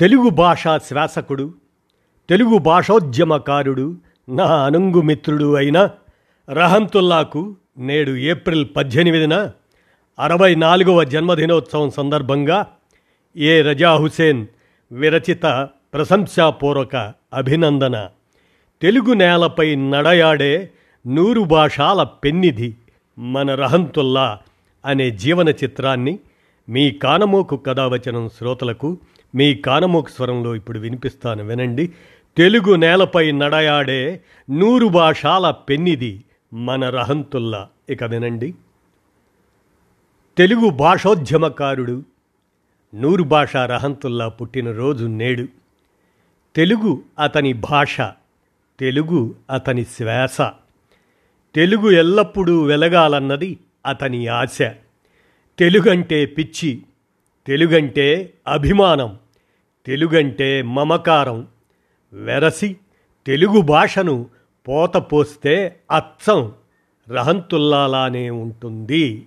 తెలుగు భాషా శ్వాసకుడు తెలుగు భాషోద్యమకారుడు నా అనుంగుమిత్రుడు అయిన రహంతుల్లాకు నేడు ఏప్రిల్ పద్దెనిమిదిన అరవై నాలుగవ జన్మదినోత్సవం సందర్భంగా ఏ రజా హుసేన్ విరచిత ప్రశంసాపూర్వక అభినందన. తెలుగు నేలపై నడయాడే నూరు భాషాల పెన్నిధి మన రహంతుల్లా అనే జీవన చిత్రాన్ని మీ కానమోకు కథావచనం శ్రోతలకు మీ కానమోక స్వరంలో ఇప్పుడు వినిపిస్తాను వినండి. తెలుగు నేలపై నడయాడే నూరు భాషాల పెన్నిది మన రహంతుల్లా. ఇక వినండి. తెలుగు భాషోద్యమకారుడు నూరు భాష రహంతుల్లా పుట్టినరోజు నేడు. తెలుగు అతని భాష తెలుగు అతని శ్వాస. తెలుగు ఎల్లప్పుడూ వెలగాలన్నది అతని ఆశ. తెలుగంటే పిచ్చి తెలుగంటే అభిమానం తెలుగంటే మమకారం. వెరసి తెలుగు భాషను పోత పోస్తే అచ్చం రహంతుల్లాలానే ఉంటుంది.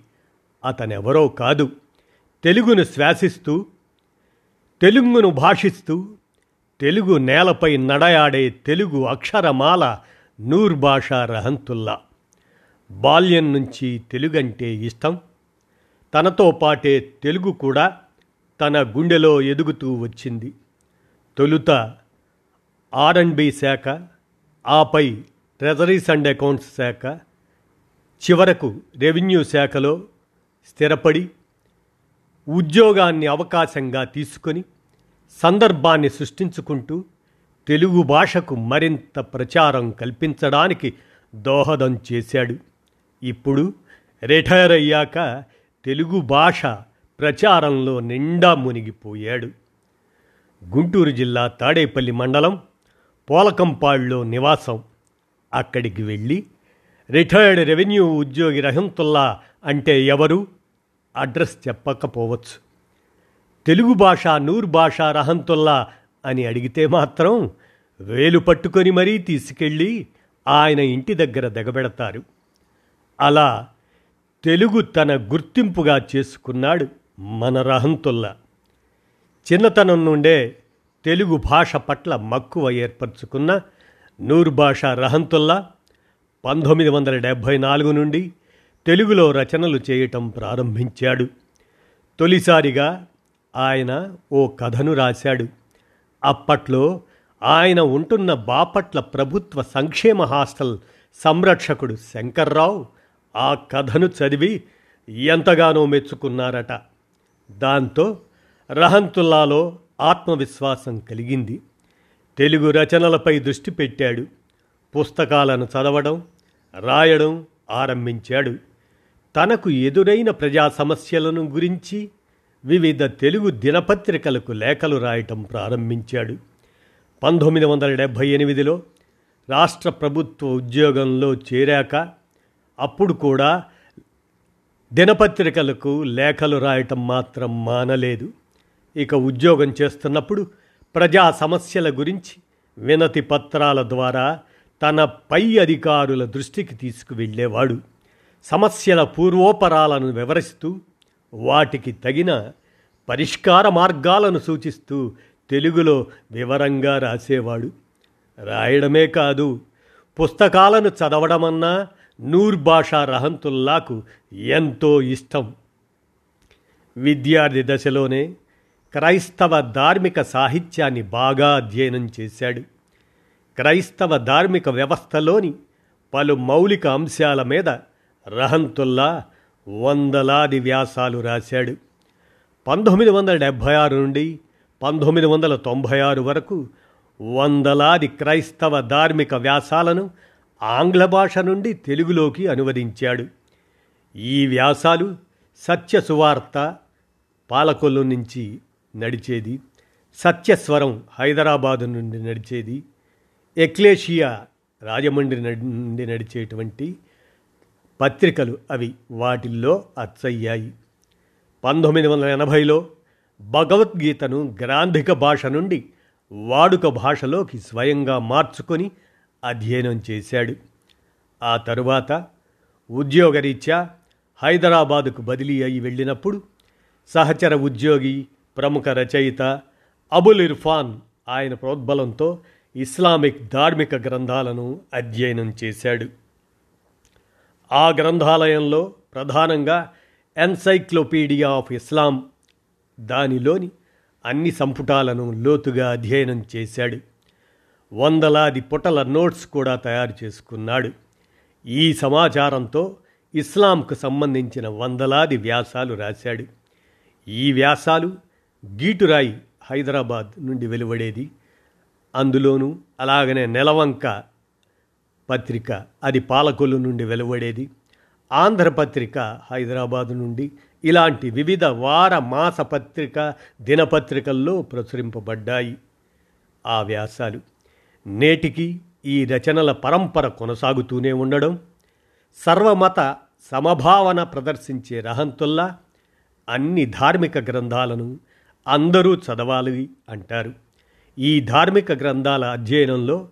అతనెవరో కాదు. తెలుగును శ్వాసిస్తూ తెలుగును భాషిస్తూ తెలుగు నేలపై నడయాడే తెలుగు అక్షరమాల నూర్ భాష రహంతుల్లా. బాల్యం నుంచి తెలుగంటే ఇష్టం. తనతో పాటే తెలుగు కూడా తన గుండెలో ఎదుగుతూ వచ్చింది. తొలుత ఆర్ అండ్ బి శాఖ ఆపై ట్రెజరీస్ అండ్ అకౌంట్స్ శాఖ చివరకు రెవెన్యూ శాఖలో స్థిరపడి ఉద్యోగాన్ని అవకాశంగా తీసుకొని సందర్భాన్ని సృష్టించుకుంటూ తెలుగు భాషకు మరింత ప్రచారం కల్పించడానికి దోహదం చేశాడు. ఇప్పుడు రిటైర్ అయ్యాక తెలుగు భాష ప్రచారంలో నిండా మునిగిపోయాడు. గుంటూరు జిల్లా తాడేపల్లి మండలం పోలకంపాడులో నివాసం. అక్కడికి వెళ్ళి రిటైర్డ్ రెవెన్యూ ఉద్యోగి రహంతుల్లా అంటే ఎవరు? అడ్రస్ చెప్పకపోవచ్చు. తెలుగు భాష నూరు భాష రహంతుల్లా అని అడిగితే మాత్రం వేలు పట్టుకొని మరీ తీసుకెళ్ళి ఆయన ఇంటి దగ్గర దిగబెడతారు. అలా తెలుగు తన గుర్తింపుగా చేసుకున్నాడు. మన రహంతుల్లా. చిన్నతనం నుండే తెలుగు భాష పట్ల మక్కువ ఏర్పరచుకున్న నూరు భాష రహంతుల్లా పంతొమ్మిది వందల డెబ్భై నాలుగు నుండి తెలుగులో రచనలు చేయటం ప్రారంభించాడు. తొలిసారిగా ఆయన ఓ కథను రాశాడు. అప్పట్లో ఆయన ఉంటున్న బాపట్ల ప్రభుత్వ సంక్షేమ హాస్టల్ సంరక్షకుడు శంకర్రావు ఆ కథను చదివి ఎంతగానో మెచ్చుకున్నారట. దాంతో రహంతుల్లాలో ఆత్మవిశ్వాసం కలిగింది. తెలుగు రచనలపై దృష్టి పెట్టాడు. పుస్తకాలను చదవడం రాయడం ఆరంభించాడు. తనకు ఎదురైన ప్రజా సమస్యలను గురించి వివిధ తెలుగు దినపత్రికలకు లేఖలు రాయటం ప్రారంభించాడు. పంతొమ్మిది వందల డెబ్భై ఎనిమిదిలో రాష్ట్ర ప్రభుత్వ ఉద్యోగంలో చేరాక అప్పుడు కూడా దినపత్రికలకు లేఖలు రాయటం మాత్రం మానలేదు. ఇక ఉద్యోగం చేస్తున్నప్పుడు ప్రజా సమస్యల గురించి వినతి పత్రాల ద్వారా తన పై అధికారుల దృష్టికి తీసుకువెళ్ళేవాడు. సమస్యల పూర్వోపరాలను వివరిస్తూ వాటికి తగిన పరిష్కార మార్గాలను సూచిస్తూ తెలుగులో వివరంగా రాసేవాడు. రాయడమే కాదు పుస్తకాలను చదవడమన్నా నూర్ భాషా రహంతుల్లాకు ఎంతో ఇష్టం. విద్యార్థి దశలోనే క్రైస్తవ ధార్మిక సాహిత్యాన్ని బాగా అధ్యయనం చేశాడు. క్రైస్తవ ధార్మిక వ్యవస్థలోని పలు మౌలిక అంశాల మీద రహంతుల్లా వందలాది వ్యాసాలు రాశాడు. పంతొమ్మిది వందల డెబ్భై ఆరు నుండి పంతొమ్మిది వందల తొంభై ఆరు వరకు వందలాది క్రైస్తవ ధార్మిక వ్యాసాలను ఆంగ్ల భాష నుండి తెలుగులోకి అనువదించాడు. ఈ వ్యాసాలు సత్య సువార్త పాలకొల్లు నుంచి నడిచేది సత్యస్వరం హైదరాబాదు నుండి నడిచేది ఎక్లేషియా రాజమండ్రి నుండి నడిచేటువంటి పత్రికలు అవి వాటిల్లో అచ్చయ్యాయి. పంతొమ్మిది వందల ఎనభైలో భగవద్గీతను గ్రాంధిక భాష నుండి వాడుక భాషలోకి స్వయంగా మార్చుకొని అధ్యయనం చేశాడు. ఆ తరువాత ఉద్యోగరీత్యా హైదరాబాదుకు బదిలీ అయి వెళ్ళినప్పుడు సహచర ఉద్యోగి ప్రముఖ రచయిత అబుల్ ఇర్ఫాన్ ఆయన ప్రోద్బలంతో ఇస్లామిక్ ధార్మిక గ్రంథాలను అధ్యయనం చేశాడు. ఆ గ్రంథాలయంలో ప్రధానంగా ఎన్సైక్లోపీడియా ఆఫ్ ఇస్లాం దానిలోని అన్ని సంపుటాలను లోతుగా అధ్యయనం చేశాడు. వందలాది పుటల నోట్స్ కూడా తయారు చేసుకున్నాడు. ఈ సమాచారంతో ఇస్లాంకు సంబంధించిన వందలాది వ్యాసాలు రాశాడు. ఈ వ్యాసాలు గీటురాయి హైదరాబాద్ నుండి వెలువడేది. అందులోనూ అలాగనే నెలవంక పత్రిక అది పాలకొల్లు నుండి వెలువడేది. ఆంధ్రపత్రిక హైదరాబాద్ నుండి ఇలాంటి వివిధ వార మాస పత్రిక దినపత్రికల్లో ప్రచురింపబడ్డాయి. ఆ వ్యాసాలు నేటికి ఈ రచనల పరంపర కొనసాగుతూనే ఉండడం సర్వమత సమభావన ప్రదర్శించే రహంతుల్లా అన్ని ధార్మిక గ్రంథాలను అందరూ చదవాలి అంటారు. ఈ ధార్మిక గ్రంథాల అధ్యయనంలో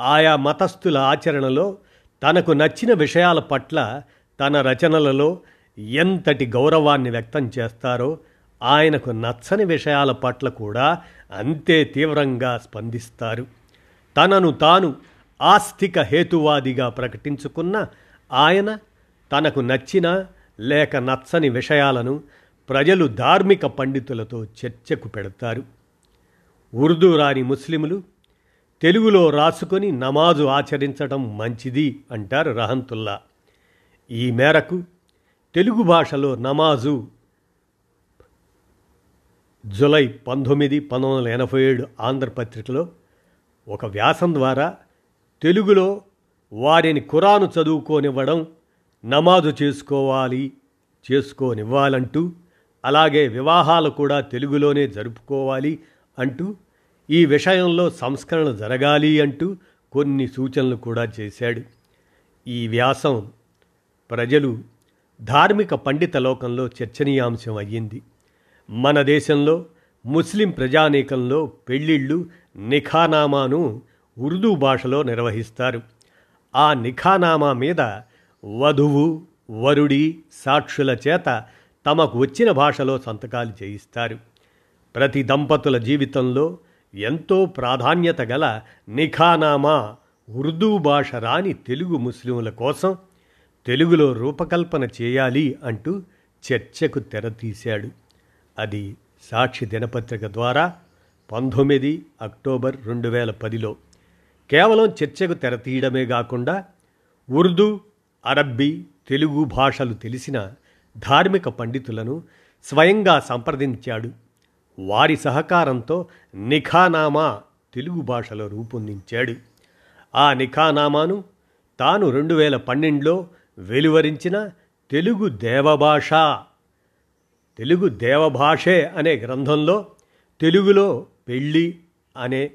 ఆయా మతస్థుల ఆచరణలో తనకు నచ్చిన విషయాల పట్ల తన రచనలలో ఎంతటి గౌరవాన్ని వ్యక్తం చేస్తారో ఆయనకు నచ్చని విషయాల పట్ల కూడా అంతే తీవ్రంగా స్పందిస్తారు. తనను తాను ఆస్తిక హేతువాదిగా ప్రకటించుకున్న ఆయన తనకు నచ్చిన లేక నచ్చని విషయాలను ప్రజలు ధార్మిక పండితులతో చర్చకు పెడతారు. ఉర్దూ రాని ముస్లింలు తెలుగులో రాసుకొని నమాజు ఆచరించడం మంచిది అంటారు రహంతుల్లా. ఈ మేరకు తెలుగు భాషలో నమాజు జులై పంతొమ్మిది పంతొమ్మిది వందల ఎనభై ఏడు ఆంధ్రపత్రికలో ఒక వ్యాసం ద్వారా తెలుగులో వారిని ఖురాను చదువుకోనివ్వడం నమాజు చేసుకోవాలి చేసుకోనివ్వాలంటూ అలాగే వివాహాలు కూడా తెలుగులోనే జరుపుకోవాలి అంటూ ఈ విషయంలో సంస్కరణ జరగాలి అంటూ కొన్ని సూచనలు కూడా చేశాడు. ఈ వ్యాసం ప్రజలు ధార్మిక పండిత లోకంలో చర్చనీయాంశం అయ్యింది. మన దేశంలో ముస్లిం ప్రజానీకంలో పెళ్ళిళ్ళు నిఖానామాను ఉర్దూ భాషలో నిర్వహిస్తారు. ఆ నిఖానామా మీద వధువు వరుడి సాక్షుల చేత తమకు వచ్చిన భాషలో సంతకాలు చేయిస్తారు. ప్రతి దంపతుల జీవితంలో ఎంతో ప్రాధాన్యత గల నిఖానామా ఉర్దూ భాష రాని తెలుగు ముస్లింల కోసం తెలుగులో రూపకల్పన చేయాలి అంటూ చర్చకు తెరతీశాడు అది సాక్షి దినపత్రిక ద్వారా పంతొమ్మిది అక్టోబర్ రెండు వేల పదిలో కేవలం చర్చకు తెరతీయడమే కాకుండా ఉర్దూ అరబ్బీ తెలుగు భాషలు తెలిసిన ధార్మిక పండితులను స్వయంగా సంప్రదించాడు. వారి సహకారంతో నిఖానామా తెలుగు భాషలో రూపొందించాడు. ఆ నిఖానామాను తాను రెండు వేల పన్నెండులో వెలువరించిన తెలుగు దేవభాష తెలుగు దేవభాషే అనే గ్రంథంలో తెలుగులో పెళ్ళి అనే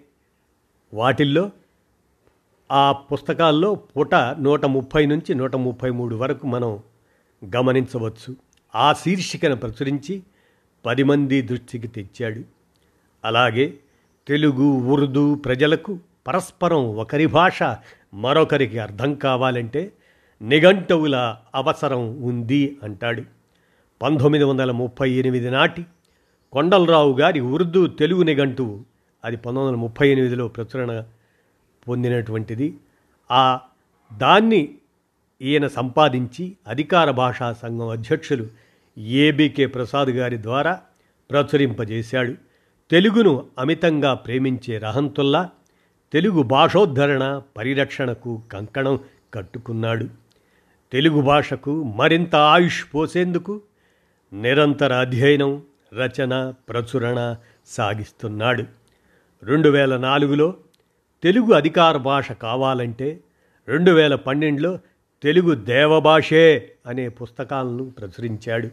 వాటిల్లో ఆ పుస్తకాల్లో పూట నూట ముప్పై నుంచి నూట ముప్పై మూడు వరకు మనం గమనించవచ్చు. ఆ శీర్షికను ప్రచురించి పది మంది దృష్టికి తెచ్చాడు. అలాగే తెలుగు ఉర్దూ ప్రజలకు పరస్పరం ఒకరి భాష మరొకరికి అర్థం కావాలంటే నిఘంటువుల అవసరం ఉంది అంటాడు. పంతొమ్మిది వందల ముప్పై ఎనిమిది నాటి కొండలరావు గారి ఉర్దూ తెలుగు నిఘంటువు అది పంతొమ్మిది వందల ముప్పై ఎనిమిదిలో ప్రచురణ పొందినటువంటిది. ఆ దాన్ని ఈయన సంపాదించి అధికార భాషా సంఘం అధ్యక్షులు ఏబికే ప్రసాద్ గారి ద్వారా ప్రచురింపజేశాడు. తెలుగును అమితంగా ప్రేమించే రహంతుల్లా తెలుగు భాషోద్ధరణ పరిరక్షణకు కంకణం కట్టుకున్నాడు. తెలుగు భాషకు మరింత ఆయుష్ పోసేందుకు నిరంతర అధ్యయనం రచన ప్రచురణ సాగిస్తున్నాడు. రెండు వేల నాలుగులో తెలుగు అధికార భాష కావాలంటే రెండు వేల పన్నెండులో తెలుగు దేవభాషే అనే పుస్తకాలను ప్రచురించాడు.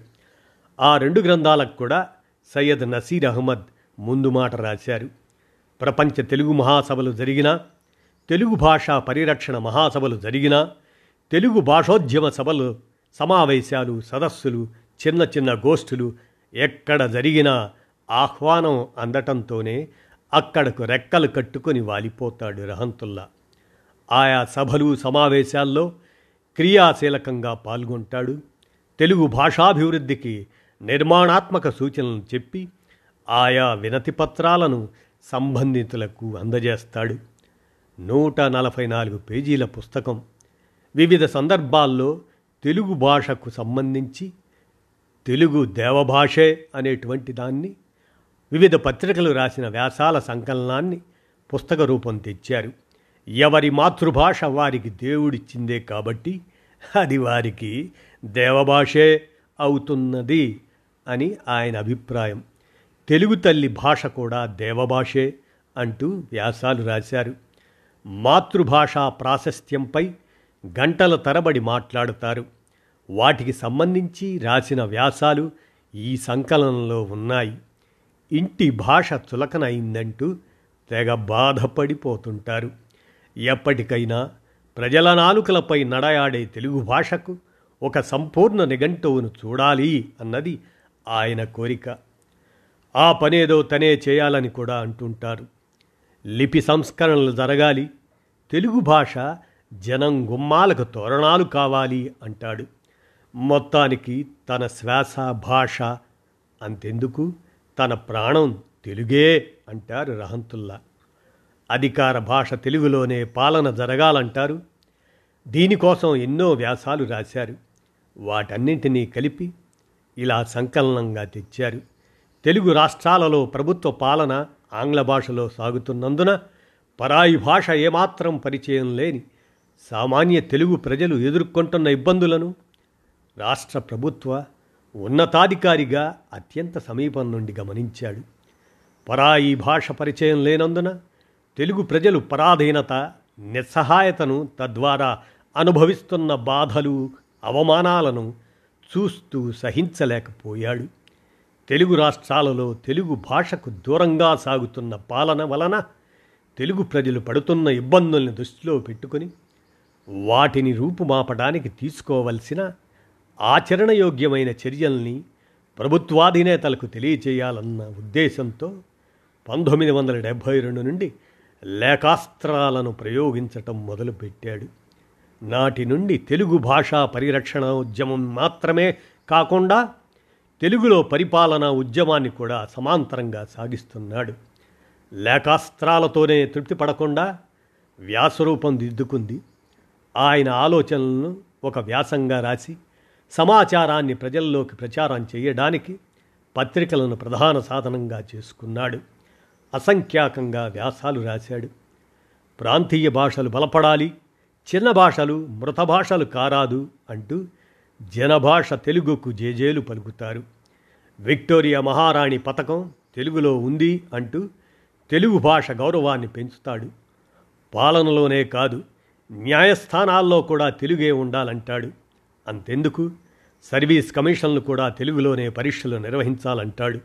ఆ రెండు గ్రంథాలకు కూడా సయ్యద్ నసీర్ అహ్మద్ ముందు మాట రాశారు. ప్రపంచ తెలుగు మహాసభలు జరిగినా తెలుగు భాషా పరిరక్షణ మహాసభలు జరిగినా తెలుగు భాషోద్యమ సభలు సమావేశాలు సదస్సులు చిన్న చిన్న గోష్ఠులు ఎక్కడ జరిగినా ఆహ్వానం అందటంతోనే అక్కడకు రెక్కలు కట్టుకొని వాలిపోతాడు రహంతుల్లా. ఆయా సభలు సమావేశాల్లో క్రియాశీలకంగా పాల్గొంటాడు. తెలుగు భాషాభివృద్ధికి నిర్మాణాత్మక సూచనలు చెప్పి ఆయా వినతి పత్రాలను సంబంధితులకు అందజేస్తాడు. నూట నలభై నాలుగు పేజీల పుస్తకం. వివిధ సందర్భాల్లో తెలుగు భాషకు సంబంధించి తెలుగు దేవభాషే అనేటువంటి దాన్ని వివిధ పత్రికలు రాసిన వ్యాసాల సంకలనాన్ని పుస్తక రూపం తెచ్చారు. ఎవరి మాతృభాష వారికి దేవుడిచ్చిందే కాబట్టి అది వారికి దేవభాషే అవుతున్నది అని ఆయన అభిప్రాయం. తెలుగు తల్లి భాష కూడా దేవభాషే అంటూ వ్యాసాలు రాశారు. మాతృభాషా ప్రాశస్త్యంపై గంటల తరబడి మాట్లాడుతారు. వాటికి సంబంధించి రాసిన వ్యాసాలు ఈ సంకలనంలో ఉన్నాయి. ఇంటి భాష చులకనైందంటూ తెగ బాధపడిపోతుంటారు. ఎప్పటికైనా ప్రజల నాలుకలపై నడయాడే తెలుగు భాషకు ఒక సంపూర్ణ నిఘంటువును చూడాలి అన్నది ఆయన కోరిక. ఆ పనేదో తనే చేయాలని కూడా అంటుంటారు. లిపి సంస్కరణలు జరగాలి. తెలుగు భాష జనం గుమ్మాలకు తోరణాలు కావాలి అంటాడు. మొత్తానికి తన శ్వాస భాష అంతెందుకు? తన ప్రాణం తెలుగే అంటారు రహంతుల్లా. అధికార భాష తెలుగులోనే పాలన జరగాలంటారు. దీనికోసం ఎన్నో వ్యాసాలు రాశారు. వాటన్నింటినీ కలిపి ఇలా సంకలనంగా తెచ్చారు. తెలుగు రాష్ట్రాలలో ప్రభుత్వ పాలన ఆంగ్ల భాషలో సాగుతున్నందున పరాయి భాష ఏమాత్రం పరిచయం లేని సామాన్య తెలుగు ప్రజలు ఎదుర్కొంటున్న ఇబ్బందులను రాష్ట్ర ప్రభుత్వ ఉన్నతాధికారిగా అత్యంత సమీపం నుండి గమనించాడు. పరాయి భాష పరిచయం లేనందున తెలుగు ప్రజలు పరాధీనత నిస్సహాయతను తద్వారా అనుభవిస్తున్న బాధలు అవమానాలను చూస్తూ సహించలేకపోయాడు. తెలుగు రాష్ట్రాలలో తెలుగు భాషకు దూరంగా సాగుతున్న పాలన వలన తెలుగు ప్రజలు పడుతున్న ఇబ్బందుల్ని దృష్టిలో పెట్టుకొని వాటిని రూపుమాపడానికి తీసుకోవలసిన ఆచరణయోగ్యమైన చర్యల్ని ప్రభుత్వాధినేతలకు తెలియచేయాలన్న ఉద్దేశంతో పంతొమ్మిది వందల డెబ్భై రెండు నుండి లేఖాస్త్రాలను ప్రయోగించటం మొదలుపెట్టాడు. నాటి నుండి తెలుగు భాషా పరిరక్షణ ఉద్యమం మాత్రమే కాకుండా తెలుగులో పరిపాలనా ఉద్యమాన్ని కూడా సమాంతరంగా సాగిస్తున్నాడు. లేఖాస్త్రాలతోనే తృప్తి పడకుండా వ్యాసరూపం దిద్దుకుంది. ఆయన ఆలోచనలను ఒక వ్యాసంగా రాసి సమాచారాన్ని ప్రజల్లోకి ప్రచారం చేయడానికి పత్రికలను ప్రధాన సాధనంగా చేసుకున్నాడు. అసంఖ్యాకంగా వ్యాసాలు రాశాడు. ప్రాంతీయ భాషలు బలపడాలి చిన్న భాషలు మృత భాషలు కారాదు అంటూ జనభాష తెలుగుకు జేజేలు పలుకుతారు. విక్టోరియా మహారాణి పథకం తెలుగులో ఉంది అంటూ తెలుగు భాష గౌరవాన్ని పెంచుతాడు. పాలనలోనే కాదు న్యాయస్థానాల్లో కూడా తెలుగే ఉండాలంటాడు. అంతెందుకు? సర్వీస్ కమిషన్లు కూడా తెలుగులోనే పరీక్షలు నిర్వహించాలంటాడు.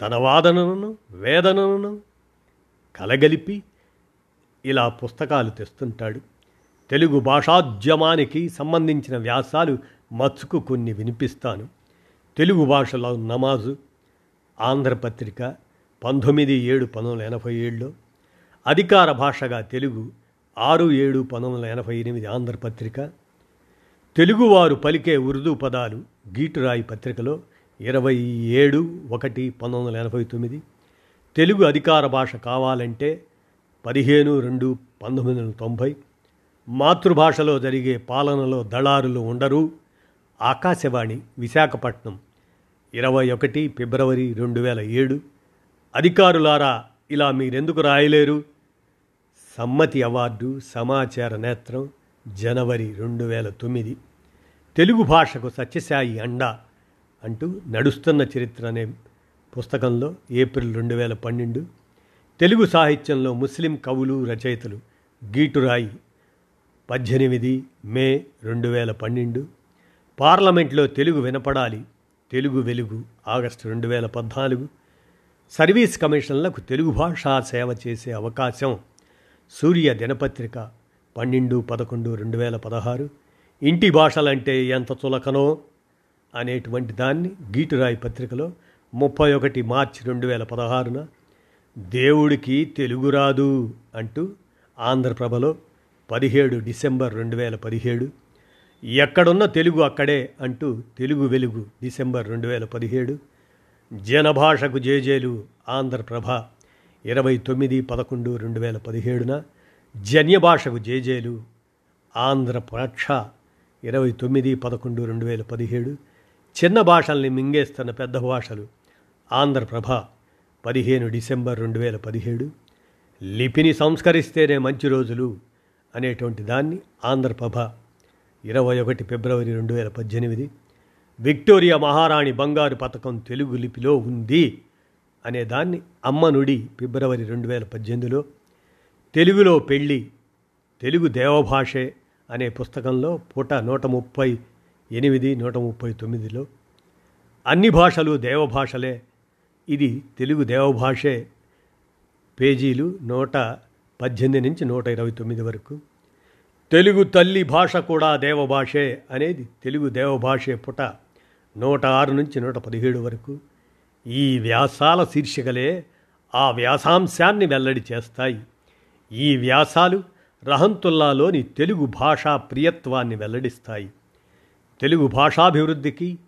తన వాదనను వేదనను కలగలిపి ఇలా పుస్తకాలు తెస్తుంటాడు. తెలుగు భాషాద్యమానికి సంబంధించిన వ్యాసాలు మచ్చుకు కొన్ని వినిపిస్తాను. తెలుగు భాషలో నమాజు ఆంధ్రపత్రిక పంతొమ్మిది ఏడు పంతొమ్మిది వందల ఎనభై ఏడులో అధికార భాషగా తెలుగు ఆరు ఏడు పంతొమ్మిది వందల ఎనభై ఎనిమిది ఆంధ్రపత్రిక తెలుగువారు పలికే ఉర్దూ పదాలు గీటురాయి పత్రికలో ఇరవై ఏడు ఒకటి పంతొమ్మిది వందల ఎనభై తొమ్మిది. తెలుగు అధికార భాష కావాలంటే పదిహేను రెండు పంతొమ్మిది వందల తొంభై. మాతృభాషలో జరిగే పాలనలో దళారులు ఉండరు. ఆకాశవాణి విశాఖపట్నం ఇరవై ఒకటి ఫిబ్రవరి రెండు వేల ఏడు. అధికారులారా ఇలా మీరెందుకు రాయలేరు? సమ్మతి అవార్డు సమాచార నేత్రం జనవరి రెండు వేల తొమ్మిది. తెలుగు భాషకు సత్యసాయి అండ అంటూ నడుస్తున్న చరిత్ర అనే పుస్తకంలో ఏప్రిల్ రెండు వేల పన్నెండు తెలుగు సాహిత్యంలో ముస్లిం కవులు రచయితలు గీటురాయి పద్దెనిమిది మే రెండు వేల పన్నెండు. పార్లమెంట్లో తెలుగు వినపడాలి తెలుగు వెలుగు ఆగస్టు రెండు వేల పద్నాలుగు. సర్వీస్ కమిషన్లకు తెలుగు భాషా సేవ చేసే అవకాశం సూర్య దినపత్రిక పన్నెండు పదకొండు రెండు వేల పదహారు. ఇంటి భాషలంటే ఎంత చులకనో అనేటువంటి దాన్ని గీటురాయి పత్రికలో ముప్పై ఒకటి మార్చి రెండు వేల పదహారున దేవుడికి తెలుగు రాదు అంటూ ఆంధ్రప్రభలో పదిహేడు డిసెంబర్ రెండు వేల పదిహేడు. ఎక్కడున్న తెలుగు అక్కడే అంటూ తెలుగు వెలుగు డిసెంబర్ రెండు వేల పదిహేడు. జనభాషకు జేజేలు ఆంధ్రప్రభ ఇరవై తొమ్మిది పదకొండు రెండు వేల పదిహేడున జన్య భాషకు జేజేలు ఆంధ్రప్రక్ష ఇరవై తొమ్మిది పదకొండు రెండు వేల పదిహేడు. చిన్న భాషల్ని మింగేస్తున్న పెద్ద భాషలు ఆంధ్రప్రభ పదిహేను డిసెంబర్ రెండు వేల పదిహేడు. లిపిని సంస్కరిస్తేనే మంచి రోజులు అనేటువంటి దాన్ని ఆంధ్రప్రభ ఇరవై ఒకటి ఫిబ్రవరి రెండు వేల పద్దెనిమిది. విక్టోరియా మహారాణి బంగారు పథకం తెలుగు లిపిలో ఉంది అనే దాన్ని అమ్మనుడి ఫిబ్రవరి రెండు వేల పద్దెనిమిదిలో తెలుగులో పెళ్ళి తెలుగు దేవభాషే అనే పుస్తకంలో పూట నూట ముప్పై ఎనిమిది నూట ముప్పై తొమ్మిదిలో అన్ని భాషలు దేవభాషలే ఇది తెలుగు దేవభాషే పేజీలు నూట పద్దెనిమిది నుంచి నూట ఇరవై తొమ్మిది వరకు. తెలుగు తల్లి భాష కూడా దేవభాషే అనేది తెలుగు దేవభాషే పుట నూట ఆరు నుంచి నూట పదిహేడు వరకు. ఈ వ్యాసాల శీర్షికలే ఆ వ్యాసాంశాన్ని వెల్లడి చేస్తాయి. ఈ వ్యాసాలు రహంతుల్లాలోని తెలుగు భాషా ప్రియత్వాన్ని వెల్లడిస్తాయి. తెలుగు భాషాభివృద్ధికి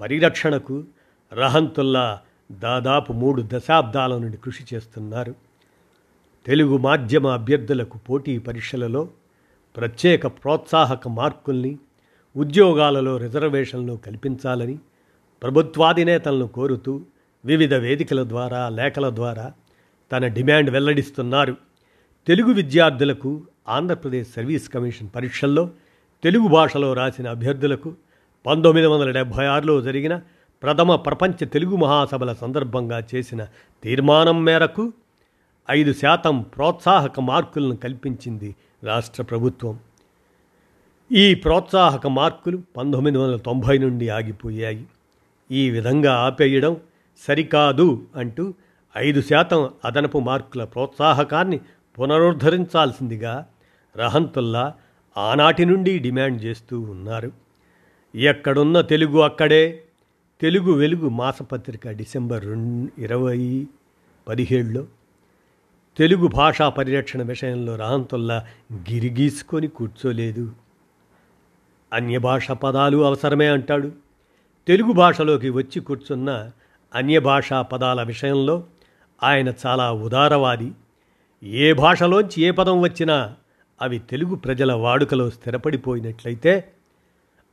పరిరక్షణకు రహంతుల్లా దాదాపు మూడు దశాబ్దాల నుండి కృషి చేస్తున్నారు. తెలుగు మాధ్యమ అభ్యర్థులకు పోటీ పరీక్షలలో ప్రత్యేక ప్రోత్సాహక మార్కుల్ని ఉద్యోగాలలో రిజర్వేషన్లు కల్పించాలని ప్రభుత్వాధినేతలను కోరుతూ వివిధ వేదికల ద్వారా లేఖల ద్వారా తన డిమాండ్ వెల్లడిస్తున్నారు. తెలుగు విద్యార్థులకు ఆంధ్రప్రదేశ్ సర్వీస్ కమిషన్ పరీక్షల్లో తెలుగు భాషలో రాసిన అభ్యర్థులకు పంతొమ్మిది వందల డెబ్భై ఆరులో జరిగిన ప్రథమ ప్రపంచ తెలుగు మహాసభల సందర్భంగా చేసిన తీర్మానం మేరకు ఐదు శాతం ప్రోత్సాహక మార్కులను కల్పించింది రాష్ట్ర ప్రభుత్వం. ఈ ప్రోత్సాహక మార్కులు పంతొమ్మిది వందల తొంభై నుండి ఆగిపోయాయి. ఈ విధంగా ఆపేయడం సరికాదు అంటూ ఐదు శాతం అదనపు మార్కుల ప్రోత్సాహకాన్ని పునరుద్ధరించాల్సిందిగా రహంతుల్లా ఆనాటి నుండి డిమాండ్ చేస్తూ ఉన్నారు. ఎక్కడున్న తెలుగు అక్కడే. తెలుగు వెలుగు మాసపత్రిక డిసెంబర్ రెండు ఇరవై పదిహేడులో. తెలుగు భాషా పరిరక్షణ విషయంలో రహంతుల్లా గిరిగీసుకొని కూర్చోలేదు. అన్య భాష పదాలు అవసరమే అంటాడు. తెలుగు భాషలోకి వచ్చి కూర్చున్న అన్య భాషా పదాల విషయంలో ఆయన చాలా ఉదారవాది. ఏ భాషలోంచి ఏ పదం వచ్చినా అవి తెలుగు ప్రజల వాడుకలో స్థిరపడిపోయినట్లయితే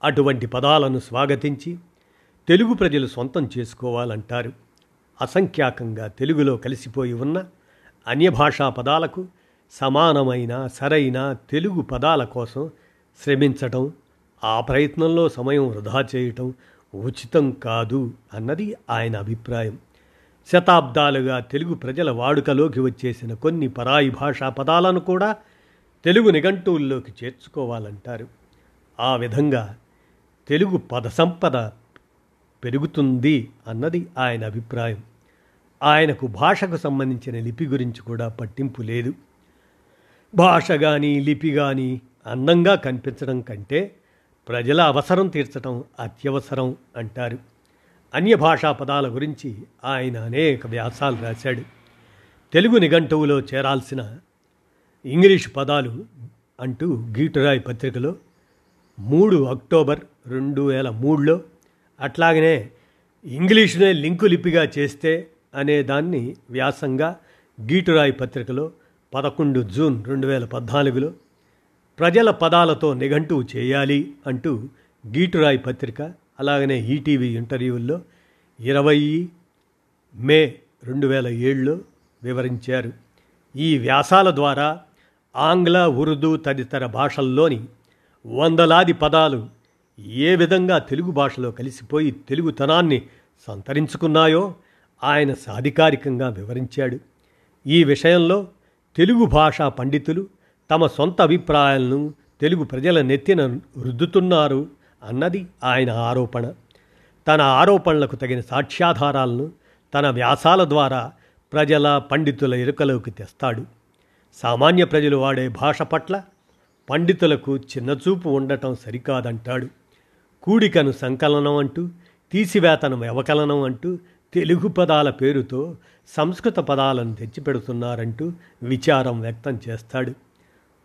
అటువంటి పదాలను స్వాగతించి తెలుగు ప్రజలు సొంతం చేసుకోవాలంటారు. అసంఖ్యాకంగా తెలుగులో కలిసిపోయి ఉన్న అన్య భాషా పదాలకు సమానమైన సరైన తెలుగు పదాల కోసం శ్రమించటం ఆ ప్రయత్నంలో సమయం వృధా చేయటం ఉచితం కాదు అన్నది ఆయన అభిప్రాయం. శతాబ్దాలుగా తెలుగు ప్రజల వాడుకలోకి వచ్చేసిన కొన్ని పరాయి భాషా పదాలను కూడా తెలుగు నిఘంటువుల్లోకి చేర్చుకోవాలంటారు. ఆ విధంగా తెలుగు పద సంపద పెరుగుతుంది అన్నది ఆయన అభిప్రాయం. ఆయనకు భాషకు సంబంధించిన లిపి గురించి కూడా పట్టింపు లేదు. భాష కానీ లిపి కానీ అందంగా కనిపించడం కంటే ప్రజల అవసరం తీర్చడం అత్యవసరం అంటారు. అన్య భాషా పదాల గురించి ఆయన అనేక వ్యాసాలు రాశాడు. తెలుగు నిఘంటువులో చేరాల్సిన ఇంగ్లీష్ పదాలు అంటూ గీటురాయ్ పత్రికలో మూడు అక్టోబర్ రెండు వేల మూడులో అట్లాగనే ఇంగ్లీషునే లింకు లిపిగా చేస్తే అనే దాన్ని వ్యాసంగా గీటురాయ్ పత్రికలో పదకొండు జూన్ రెండు వేల పద్నాలుగులో ప్రజల పదాలతో నిఘంటువు చేయాలి అంటూ గీటురాయ్ పత్రిక అలాగనే ఈటీవీ ఇంటర్వ్యూల్లో ఇరవై మే రెండు వేల ఏడులో వివరించారు. ఈ వ్యాసాల ద్వారా ఆంగ్ల ఉర్దూ తదితర భాషల్లోని వందలాది పదాలు ఏ విధంగా తెలుగు భాషలో కలిసిపోయి తెలుగుతనాన్ని సంతరించుకున్నాయో ఆయన సాధికారికంగా వివరించాడు. ఈ విషయంలో తెలుగు భాషా పండితులు తమ సొంత అభిప్రాయాలను తెలుగు ప్రజల నెత్తిన రుద్దుతున్నారు. అన్నది ఆయన ఆరోపణ. తన ఆరోపణలకు తగిన సాక్ష్యాధారాలను తన వ్యాసాల ద్వారా ప్రజల పండితుల ఎరుకలోకి తెస్తాడు. సామాన్య ప్రజలు వాడే భాష పట్ల పండితులకు చిన్నచూపు ఉండటం సరికాదంటాడు. కూడికను సంకలనం అంటూ తీసివేతను వ్యవకలనం అంటూ తెలుగు పదాల పేరుతో సంస్కృత పదాలను తెచ్చిపెడుతున్నారంటూ విచారం వ్యక్తం చేస్తాడు.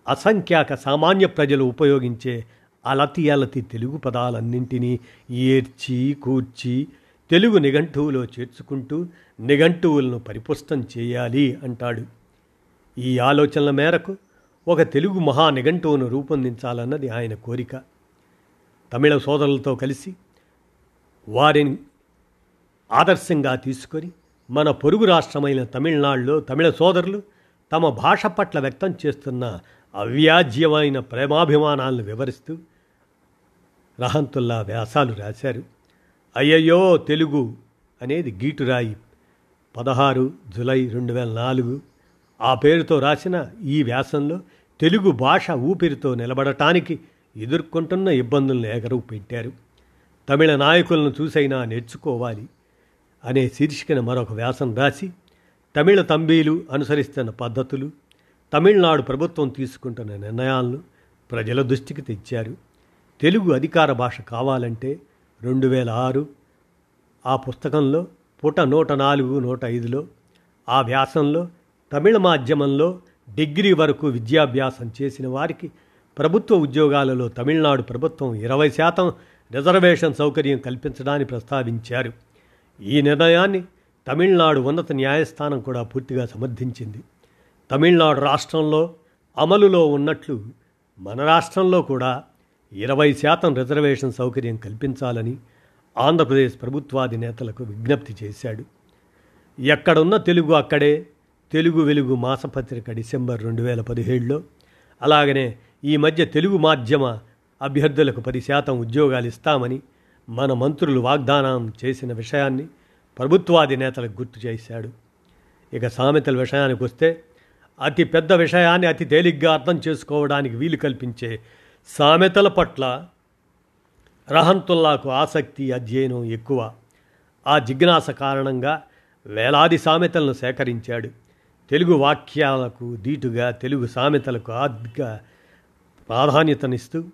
అసంఖ్యాక సామాన్య ప్రజలు ఉపయోగించే అలతి అలతి తెలుగు పదాలన్నింటినీ ఏర్చి కూర్చి తెలుగు నిఘంటువులో చేర్చుకుంటూ నిఘంటువులను పరిపుష్టం చేయాలి అంటాడు. ఈ ఆలోచనల మేరకు ఒక తెలుగు మహా నిఘంటువును రూపొందించాలన్నది ఆయన కోరిక. తమిళ సోదరులతో కలిసి వారిని ఆదర్శంగా తీసుకొని మన పొరుగు రాష్ట్రమైన తమిళనాడులో తమిళ సోదరులు తమ భాష పట్ల వ్యక్తం చేస్తున్న అవ్యాజ్యమైన ప్రేమాభిమానాలను వివరిస్తూ రహంతుల్లా వ్యాసాలు రాశారు. అయ్యయ్యో తెలుగు అనేది గీటురాయి. పదహారు జులై రెండు వేల నాలుగు ఆ పేరుతో రాసిన ఈ వ్యాసంలో తెలుగు భాష ఊపిరితో నిలబడటానికి ఎదుర్కొంటున్న ఇబ్బందులను ఎగరవు పెట్టారు. తమిళ నాయకులను చూసైనా నేర్చుకోవాలి అనే శీర్షికన మరొక వ్యాసం రాసి తమిళ తంబీలు అనుసరిస్తున్న పద్ధతులు తమిళనాడు ప్రభుత్వం తీసుకుంటున్న నిర్ణయాలను ప్రజల దృష్టికి తెచ్చారు. తెలుగు అధికార భాష కావాలంటే రెండు వేల ఆరు ఆ పుస్తకంలో పుట నూట నాలుగు నూట ఐదులో ఆ వ్యాసంలో తమిళ మాధ్యమంలో డిగ్రీ వరకు విద్యాభ్యాసం చేసిన వారికి ప్రభుత్వ ఉద్యోగాలలో తమిళనాడు ప్రభుత్వం ఇరవై శాతం రిజర్వేషన్ సౌకర్యం కల్పించడాన్ని ప్రస్తావించారు. ఈ నిర్ణయాన్ని తమిళనాడు ఉన్నత న్యాయస్థానం కూడా పూర్తిగా సమర్థించింది. తమిళనాడు రాష్ట్రంలో అమలులో ఉన్నట్లు మన రాష్ట్రంలో కూడా ఇరవై శాతం రిజర్వేషన్ సౌకర్యం కల్పించాలని ఆంధ్రప్రదేశ్ ప్రభుత్వాధినేతలకు విజ్ఞప్తి చేశాడు. ఎక్కడున్న తెలుగు అక్కడే తెలుగు వెలుగు మాసపత్రిక డిసెంబర్ రెండు వేల పదిహేడులో. అలాగనే ఈ మధ్య తెలుగు మాధ్యమ అభ్యర్థులకు పది శాతం ఉద్యోగాలు ఇస్తామని మన మంత్రులు వాగ్దానం చేసిన విషయాన్ని ప్రభుత్వాధినేతలకు గుర్తు చేశాడు. ఇక సామెతల విషయానికి వస్తే అతి పెద్ద విషయాన్ని అతి తేలిగ్గా అర్థం చేసుకోవడానికి వీలు కల్పించే సామెతల పట్ల రహంతుల్లాకు ఆసక్తి అధ్యయనం ఎక్కువ. ఆ జిజ్ఞాస కారణంగా వేలాది సామెతలను సేకరించాడు. తెలుగు వాక్యాలకు దీటుగా తెలుగు సామెతలకు ఆర్థిక ప్రాధాన్యతనిస్తూ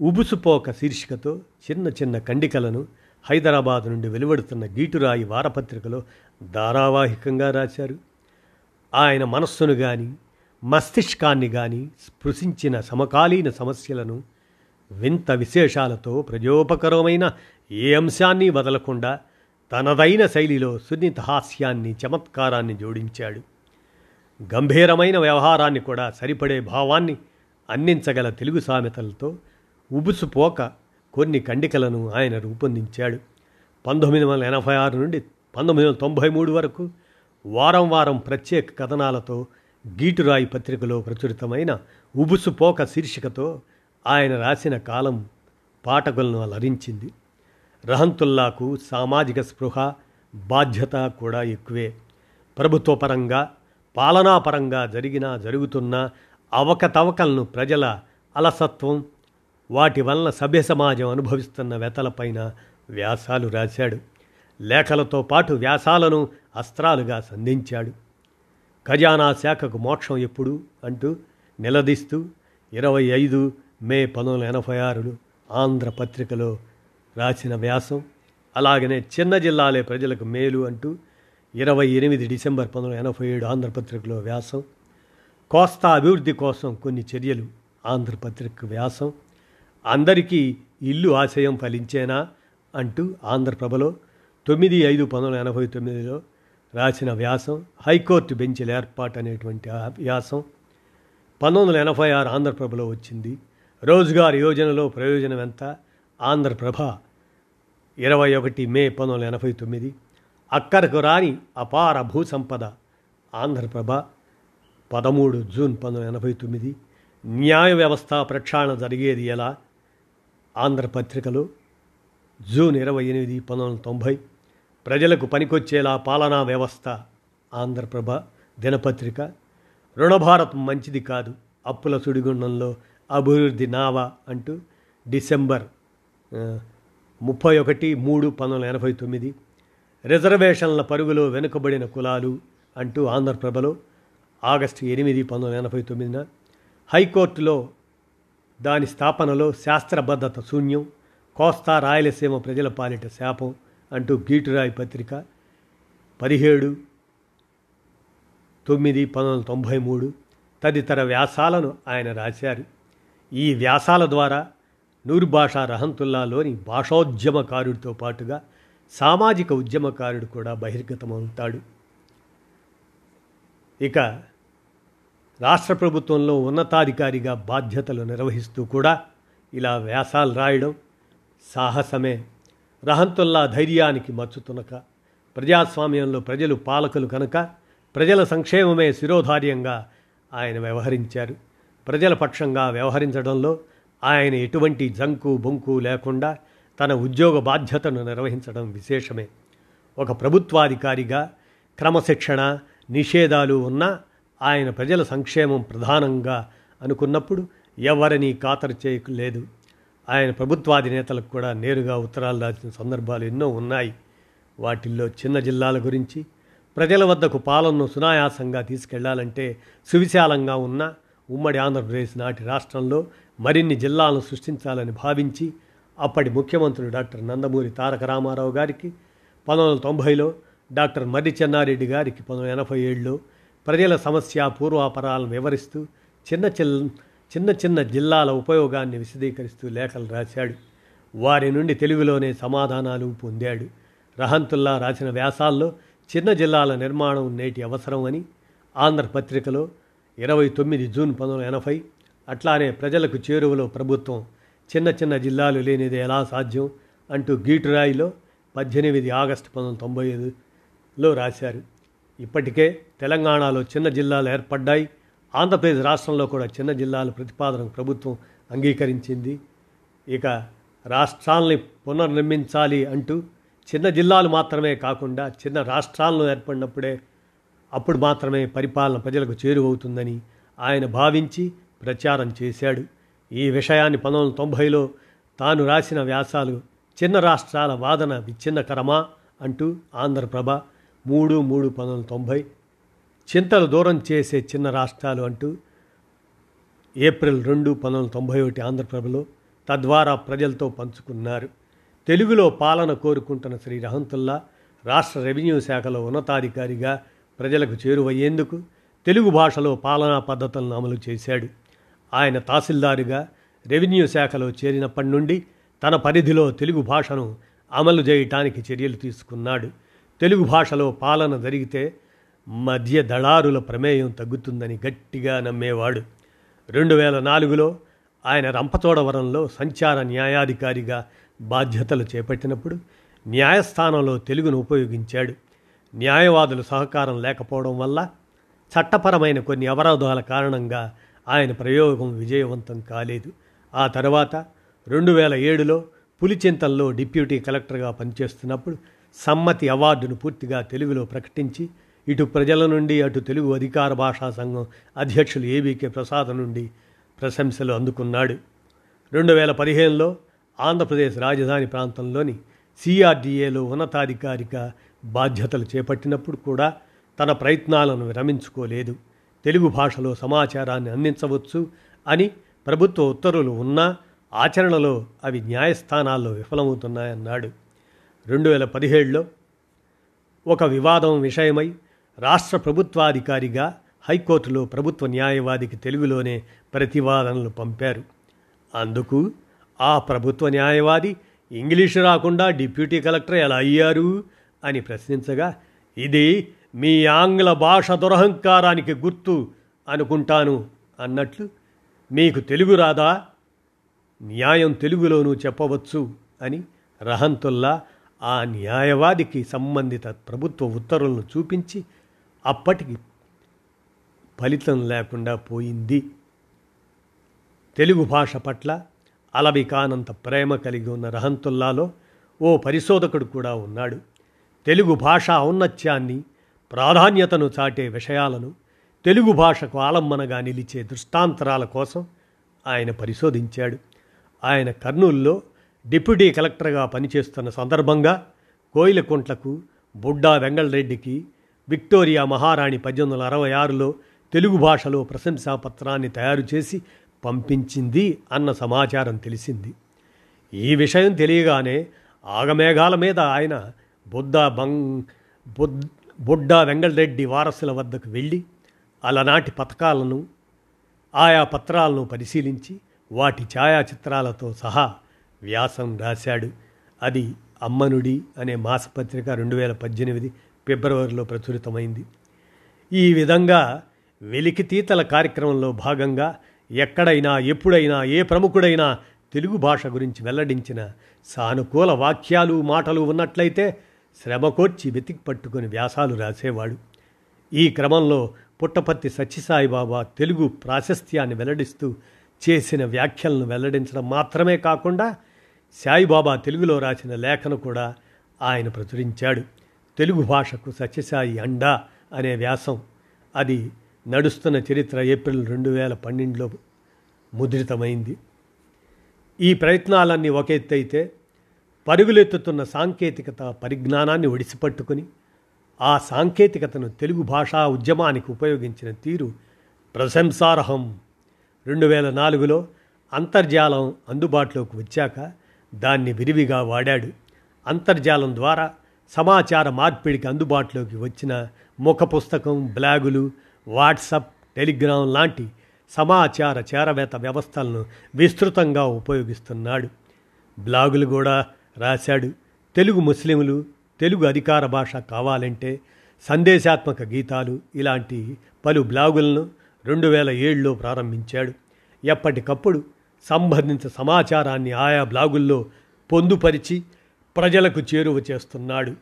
ఉబుసుపోక శీర్షికతో చిన్న చిన్న కండికలను హైదరాబాద్ నుండి వెలువడుతున్న గీటురాయి వారపత్రికలో ధారావాహికంగా రాశారు. ఆయన మనస్సును కానీ మస్తిష్కాన్ని కానీ స్పృశించిన సమకాలీన సమస్యలను వింత విశేషాలతో ప్రజోపకరమైన ఏ అంశాన్ని వదలకుండా తనదైన శైలిలో సున్నిత హాస్యాన్ని చమత్కారాన్ని జోడించాడు. గంభీరమైన వ్యవహారాన్ని కూడా సరిపడే భావాన్ని అందించగల తెలుగు సామెతలతో ఉబుసుపోక కొన్ని కండికలను ఆయన రూపొందించాడు. పంతొమ్మిది వందల ఎనభై ఆరు నుండి పంతొమ్మిది వందల తొంభై మూడు వరకు వారం వారం ప్రత్యేక కథనాలతో గీటురాయి పత్రికలో ప్రచురితమైన ఉబుసుపోక శీర్షికతో ఆయన రాసిన కాలం పాఠకులను అలరించింది. రహంతుల్లాకు సామాజిక స్పృహ బాధ్యత కూడా ఎక్కువే. ప్రభుత్వపరంగా పాలనాపరంగా జరిగిన జరుగుతున్న అవకతవకలను ప్రజల అలసత్వం వాటి వలన సభ్య సమాజం అనుభవిస్తున్న వ్యతలపైన వ్యాసాలు రాశాడు. లేఖలతో పాటు వ్యాసాలను అస్త్రాలుగా సంధించాడు. ఖజానా శాఖకు మోక్షం ఎప్పుడు? అంటూ నిలదీస్తూ ఇరవై ఐదు మే పంతొమ్మిది ఎనభై ఆరులో ఆంధ్రపత్రికలో రాసిన వ్యాసం అలాగనే చిన్న జిల్లాలే ప్రజలకు మేలు అంటూ ఇరవై ఎనిమిది డిసెంబర్ పంతొమ్మిది ఎనభై ఏడు ఆంధ్రపత్రికలో వ్యాసం కోస్తా అభివృద్ధి కోసం కొన్ని చర్యలు ఆంధ్రపత్రిక వ్యాసం అందరికీ ఇల్లు ఆశయం ఫలించేనా అంటూ ఆంధ్రప్రభలో తొమ్మిది ఐదు పంతొమ్మిది ఎనభై తొమ్మిదిలో రాసిన వ్యాసం హైకోర్టు బెంచ్ల ఏర్పాటు అనేటువంటి వ్యాసం పంతొమ్మిది వందల ఎనభై ఆరు ఆంధ్రప్రభలో వచ్చింది. రోజ్గార్ యోజనలో ప్రయోజనం ఎంత? ఆంధ్రప్రభ ఇరవై ఒకటి మే పంతొమ్మిది వందల ఎనభై తొమ్మిది. అక్కరకు రాని అపార భూ సంపద ఆంధ్రప్రభ పదమూడు జూన్ పంతొమ్మిది వందల ఎనభై తొమ్మిది. న్యాయ వ్యవస్థ ప్రక్షాళన జరిగేది ఎలా? ఆంధ్రపత్రికలో జూన్ ఇరవై ఎనిమిది పంతొమ్మిది వందల తొంభై. ప్రజలకు పనికొచ్చేలా పాలనా వ్యవస్థ ఆంధ్రప్రభ దినపత్రిక రుణభారత్ మంచిది కాదు అప్పుల సుడిగుండంలో అభివృద్ధి నావా అంటూ డిసెంబర్ ముప్పై ఒకటి మూడు పంతొమ్మిది ఎనభై తొమ్మిది రిజర్వేషన్ల పరుగులో వెనుకబడిన కులాలు అంటూ ఆంధ్రప్రభలో ఆగస్టు ఎనిమిది పంతొమ్మిది ఎనభై తొమ్మిదిన హైకోర్టులో దాని స్థాపనలో శాస్త్రబద్ధత శూన్యం కోస్తా రాయలసీమ ప్రజల పాలిట శాపం అంటూ గీటురాయి పత్రిక పదిహేడు తొమ్మిది పంతొమ్మిది వందల తొంభై మూడు తదితర వ్యాసాలను ఆయన రాశారు. ఈ వ్యాసాల ద్వారా నూరు భాషా రహంతుల్లాలోని భాషోద్యమకారుడితో పాటుగా సామాజిక ఉద్యమకారుడు కూడా బహిర్గతమవుతాడు. ఇక రాష్ట్ర ప్రభుత్వంలో ఉన్నతాధికారిగా బాధ్యతలు నిర్వహిస్తూ కూడా ఇలా వ్యాసాలు రాయడం సాహసమే. రహంతుల్లా ధైర్యానికి మచ్చుతునక ప్రజాస్వామ్యంలో ప్రజలు పాలకులు కనుక ప్రజల సంక్షేమమే శిరోధార్యంగా ఆయన వ్యవహరించారు. ప్రజల పక్షంగా వ్యవహరించడంలో ఆయన ఎటువంటి జంకు బొంకు లేకుండా తన ఉద్యోగ బాధ్యతను నిర్వహించడం విశేషమే. ఒక ప్రభుత్వాధికారిగా క్రమశిక్షణ నిషేధాలు ఉన్న ఆయన ప్రజల సంక్షేమం ప్రధానంగా అనుకున్నప్పుడు ఎవరినీ ఖాతరు చేయలేదు ఆయన ప్రభుత్వాధినేతలకు కూడా నేరుగా ఉత్తరాలు రాసిన సందర్భాలు ఎన్నో ఉన్నాయి. వాటిల్లో చిన్న జిల్లాల గురించి ప్రజల వద్దకు పాలనను సునాయాసంగా తీసుకెళ్ళాలంటే సువిశాలంగా ఉన్న ఉమ్మడి ఆంధ్రప్రదేశ్ నాటి రాష్ట్రంలో మరిన్ని జిల్లాలను సృష్టించాలని భావించి అప్పటి ముఖ్యమంత్రులు డాక్టర్ నందమూరి తారక రామారావు గారికి పంతొమ్మిది వందల తొంభైలో డాక్టర్ మర్రి చెన్నారెడ్డి గారికి పంతొమ్మిది ఎనభై ఏడులో ప్రజల సమస్య పూర్వాపరాలను వివరిస్తూ చిన్న చిల్ చిన్న చిన్న జిల్లాల ఉపయోగాన్ని విశదీకరిస్తూ లేఖలు రాశాడు. వారి నుండి తెలుగులోనే సమాధానాలు పొందాడు. రహంతుల్లా రాసిన వ్యాసాల్లో చిన్న జిల్లాల నిర్మాణం నేటి అవసరం అని ఆంధ్రపత్రికలో ఇరవై తొమ్మిది జూన్ పంతొమ్మిది ఎనభై అట్లానే ప్రజలకు చేరువలో ప్రభుత్వం చిన్న చిన్న జిల్లాలు లేనిది ఎలా సాధ్యం అంటూ గీటురాయిలో పద్దెనిమిది ఆగస్టు పంతొమ్మిది తొంభై ఐదులో రాశారు. ఇప్పటికే తెలంగాణలో చిన్న జిల్లాలు ఏర్పడ్డాయి. ఆంధ్రప్రదేశ్ రాష్ట్రంలో కూడా చిన్న జిల్లాల ప్రతిపాదన ప్రభుత్వం అంగీకరించింది. ఇక రాష్ట్రాల్ని పునర్నిర్మించాలి అంటూ చిన్న జిల్లాలు మాత్రమే కాకుండా చిన్న రాష్ట్రాలను ఏర్పడినప్పుడే అప్పుడు మాత్రమే పరిపాలన ప్రజలకు చేరువవుతుందని ఆయన భావించి ప్రచారం చేశాడు. ఈ విషయాన్ని పంతొమ్మిది వందల తొంభైలో తాను రాసిన వ్యాసాలు చిన్న రాష్ట్రాల వాదన విచ్ఛిన్నకరమా అంటూ ఆంధ్రప్రభ మూడు మూడు పంతొమ్మిది వందల తొంభై చింతలు దూరం చేసే చిన్న రాష్ట్రాలు అంటూ ఏప్రిల్ రెండు పంతొమ్మిది వందల తొంభై ఒకటి ఆంధ్రప్రభలో తద్వారా ప్రజలతో పంచుకున్నారు. తెలుగులో పాలన కోరుకుంటున్న శ్రీ రహంతుల్లా రాష్ట్ర రెవెన్యూ శాఖలో ఉన్నతాధికారిగా ప్రజలకు చేరువయ్యేందుకు తెలుగు భాషలో పాలనా పద్ధతులను అమలు చేశాడు. ఆయన తహసీల్దారుగా రెవెన్యూ శాఖలో చేరినప్పటి నుండి తన పరిధిలో తెలుగు భాషను అమలు చేయటానికి చర్యలు తీసుకున్నాడు. తెలుగు భాషలో పాలన జరిగితే మధ్య దళారుల ప్రమేయం తగ్గుతుందని గట్టిగా నమ్మేవాడు. రెండు వేల నాలుగులో ఆయన రంపచోడవరంలో సంచార న్యాయాధికారిగా బాధ్యతలు చేపట్టినప్పుడు న్యాయస్థానంలో తెలుగును ఉపయోగించాడు. న్యాయవాదుల సహకారం లేకపోవడం వల్ల చట్టపరమైన కొన్ని అవరోధాల కారణంగా ఆయన ప్రయోగం విజయవంతం కాలేదు. ఆ తర్వాత రెండు వేల ఏడులో పులిచింతల్లో డిప్యూటీ కలెక్టర్గా పనిచేస్తున్నప్పుడు సమ్మతి అవార్డును పూర్తిగా తెలుగులో ప్రకటించి ఇటు ప్రజల నుండి అటు తెలుగు అధికార భాషా సంఘం అధ్యక్షులు ఏబీకే ప్రసాద్ నుండి ప్రశంసలు అందుకున్నాడు. రెండు వేల పదిహేనులో ఆంధ్రప్రదేశ్ రాజధాని ప్రాంతంలోని సిఆర్డీఏలో ఉన్నతాధికారిక బాధ్యతలు చేపట్టినప్పుడు కూడా తన ప్రయత్నాలను విరమించుకోలేదు. తెలుగు భాషలో సమాచారాన్ని అందించవచ్చు అని ప్రభుత్వ ఉత్తర్వులు ఉన్నా ఆచరణలో అవి న్యాయస్థానాల్లో విఫలమవుతున్నాయన్నాడు. రెండు వేల పదిహేడులో ఒక వివాదం విషయమై రాష్ట్ర ప్రభుత్వాధికారిగా హైకోర్టులో ప్రభుత్వ న్యాయవాదికి తెలుగులోనే ప్రతివాదనలు పంపారు. అందుకు ఆ ప్రభుత్వ న్యాయవాది ఇంగ్లీషు రాకుండా డిప్యూటీ కలెక్టర్ ఎలా అయ్యారు అని ప్రశ్నించగా ఇది మీ ఆంగ్ల భాష దురహంకారానికి గుర్తు అనుకుంటాను అన్నట్లు మీకు తెలుగు రాదా? న్యాయం తెలుగులోనూ చెప్పవచ్చు అని రహంతుల్లా ఆ న్యాయవాదికి సంబంధిత ప్రభుత్వ ఉత్తర్వులను చూపించి అప్పటికి ఫలితం లేకుండా పోయింది. తెలుగు భాష పట్ల అలవికానంత ప్రేమ కలిగి ఉన్న రహంతుల్లాలో ఓ పరిశోధకుడు కూడా ఉన్నాడు. తెలుగు భాష ఔన్నత్యాన్ని ప్రాధాన్యతను చాటే విషయాలను తెలుగు భాషకు ఆలంబనగా నిలిచే దృష్టాంతరాల కోసం ఆయన పరిశోధించాడు. ఆయన కర్నూలులో డిప్యూటీ కలెక్టర్గా పనిచేస్తున్న సందర్భంగా కోయిలకుంట్లకు బుడ్డా వెంగళరెడ్డికి విక్టోరియా మహారాణి పద్దెనిమిది వందల అరవై ఆరులో తెలుగు భాషలో ప్రశంసా పత్రాన్ని తయారు చేసి పంపించింది అన్న సమాచారం తెలిసింది. ఈ విషయం తెలియగానే ఆగమేఘాల మీద ఆయన బుద్ధ బంగ్ బుద్ బుడ్డా వెంగళరెడ్డి వారసుల వద్దకు వెళ్ళి అలనాటి పథకాలను ఆయా పత్రాలను పరిశీలించి వాటి ఛాయాచిత్రాలతో సహా వ్యాసం రాశాడు. అది అమ్మనుడి అనే మాసపత్రిక రెండు వేల పద్దెనిమిది ఫిబ్రవరిలో ప్రచురితమైంది. ఈ విధంగా వెలికితీతల కార్యక్రమంలో భాగంగా ఎక్కడైనా ఎప్పుడైనా ఏ ప్రముఖుడైనా తెలుగు భాష గురించి వెల్లడించిన సానుకూల వాక్యాలు మాటలు ఉన్నట్లయితే శ్రమకోర్చి వెతికి పట్టుకొని వ్యాసాలు రాసేవాడు. ఈ క్రమంలో పుట్టపర్తి సత్యసాయిబాబా తెలుగు ప్రాశస్త్యాన్ని వెల్లడిస్తూ చేసిన వ్యాఖ్యలను వెల్లడించడం మాత్రమే కాకుండా సాయిబాబా తెలుగులో రాసిన లేఖను కూడా ఆయన ప్రచురించాడు. తెలుగు భాషకు సత్యసాయి అండా అనే వ్యాసం అది నడుస్తున్న చరిత్ర ఏప్రిల్ రెండు వేల పన్నెండులో ముద్రితమైంది. ఈ ప్రయత్నాలన్నీ ఒక ఎత్తైతే పరుగులెత్తుతున్న సాంకేతికత పరిజ్ఞానాన్ని ఒడిసిపట్టుకుని ఆ సాంకేతికతను తెలుగు భాషా ఉద్యమానికి ఉపయోగించిన తీరు ప్రశంసార్హం. రెండు వేల నాలుగులో అంతర్జాలం అందుబాటులోకి వచ్చాక దాన్ని విరివిగా వాడాడు. అంతర్జాలం ద్వారా సమాచార మార్పిడికి అందుబాటులోకి వచ్చిన ముఖ పుస్తకం బ్లాగులు వాట్సప్ టెలిగ్రామ్ లాంటి సమాచార చేరవేత వ్యవస్థలను విస్తృతంగా ఉపయోగిస్తున్నాడు. బ్లాగులు కూడా రాశాడు. తెలుగు ముస్లింలు తెలుగు అధికార భాష కావాలంటే సందేశాత్మక గీతాలు ఇలాంటి పలు బ్లాగులను రెండు వేల ఏడులో ప్రారంభించాడు. ఎప్పటికప్పుడు సంబంధిత సమాచారాన్ని ఆయా బ్లాగుల్లో పొందుపరిచి ప్రజలకు చేరువ చేస్తున్నాడు.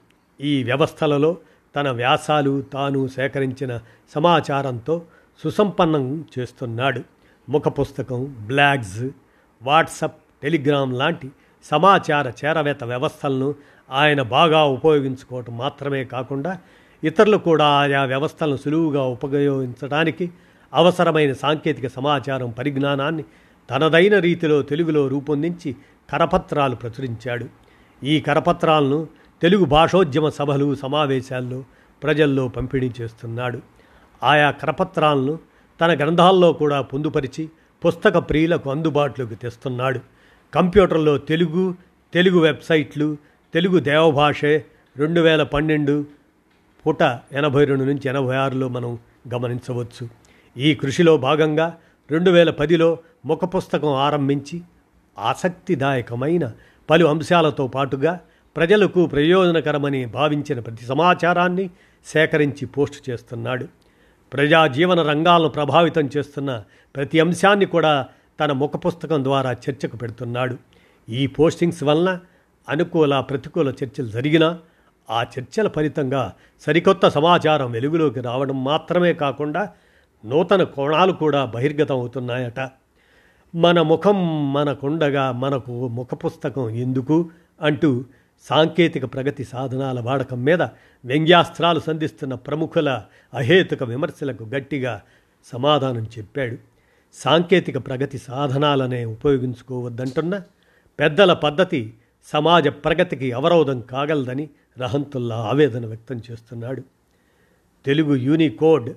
ఈ వ్యవస్థలలో తన వ్యాసాలు తాను సేకరించిన సమాచారంతో సుసంపన్నం చేస్తున్నాడు. ముఖ పుస్తకం బ్లాగ్స్ వాట్సప్ టెలిగ్రామ్ లాంటి సమాచార చేరవేత వ్యవస్థలను ఆయన బాగా ఉపయోగించుకోవటం మాత్రమే కాకుండా ఇతరులు కూడా ఆయా వ్యవస్థలను సులువుగా ఉపయోగించడానికి అవసరమైన సాంకేతిక సమాచారం పరిజ్ఞానాన్ని తనదైన రీతిలో తెలుగులో రూపొందించి కరపత్రాలు ప్రచురించాడు. ఈ కరపత్రాలను తెలుగు భాషోద్యమ సభలు సమావేశాల్లో ప్రజల్లో పంపిణీ చేస్తున్నాడు. ఆయా కరపత్రాలను తన గ్రంథాల్లో కూడా పొందుపరిచి పుస్తక ప్రియులకు అందుబాటులోకి తెస్తున్నాడు. కంప్యూటర్లో తెలుగు తెలుగు వెబ్సైట్లు తెలుగు దేవభాషే రెండు వేల పన్నెండు పూట ఎనభై రెండు నుంచి ఎనభై ఆరులో మనం గమనించవచ్చు. ఈ కృషిలో భాగంగా రెండు వేల పదిలో ముఖ పుస్తకం ఆరంభించి ఆసక్తిదాయకమైన పలు అంశాలతో పాటుగా ప్రజలకు ప్రయోజనకరమని భావించిన ప్రతి సమాచారాన్ని సేకరించి పోస్టు చేస్తున్నాడు. ప్రజా జీవన రంగాలను ప్రభావితం చేస్తున్న ప్రతి అంశాన్ని కూడా తన ముఖ పుస్తకం ద్వారా చర్చకు పెడుతున్నాడు. ఈ పోస్టింగ్స్ వలన అనుకూల ప్రతికూల చర్చలు జరిగినా ఆ చర్చల ఫలితంగా సరికొత్త సమాచారం వెలుగులోకి రావడం మాత్రమే కాకుండా నూతన కోణాలు కూడా బహిర్గతం అవుతున్నాయట మన ముఖం మనకుండగా మనకు ముఖ పుస్తకం ఎందుకు అంటూ సాంకేతిక ప్రగతి సాధనాల వాడకం మీద వ్యంగ్యాస్త్రాలు సంధిస్తున్న ప్రముఖుల అహేతుక విమర్శలకు గట్టిగా సమాధానం చెప్పాడు. సాంకేతిక ప్రగతి సాధనాలనే ఉపయోగించుకోవద్దంటున్న పెద్దల పద్ధతి సమాజ ప్రగతికి అవరోధం కాగలదని రహంతుల్లా ఆవేదన వ్యక్తం చేస్తున్నాడు. తెలుగు యూనికోడ్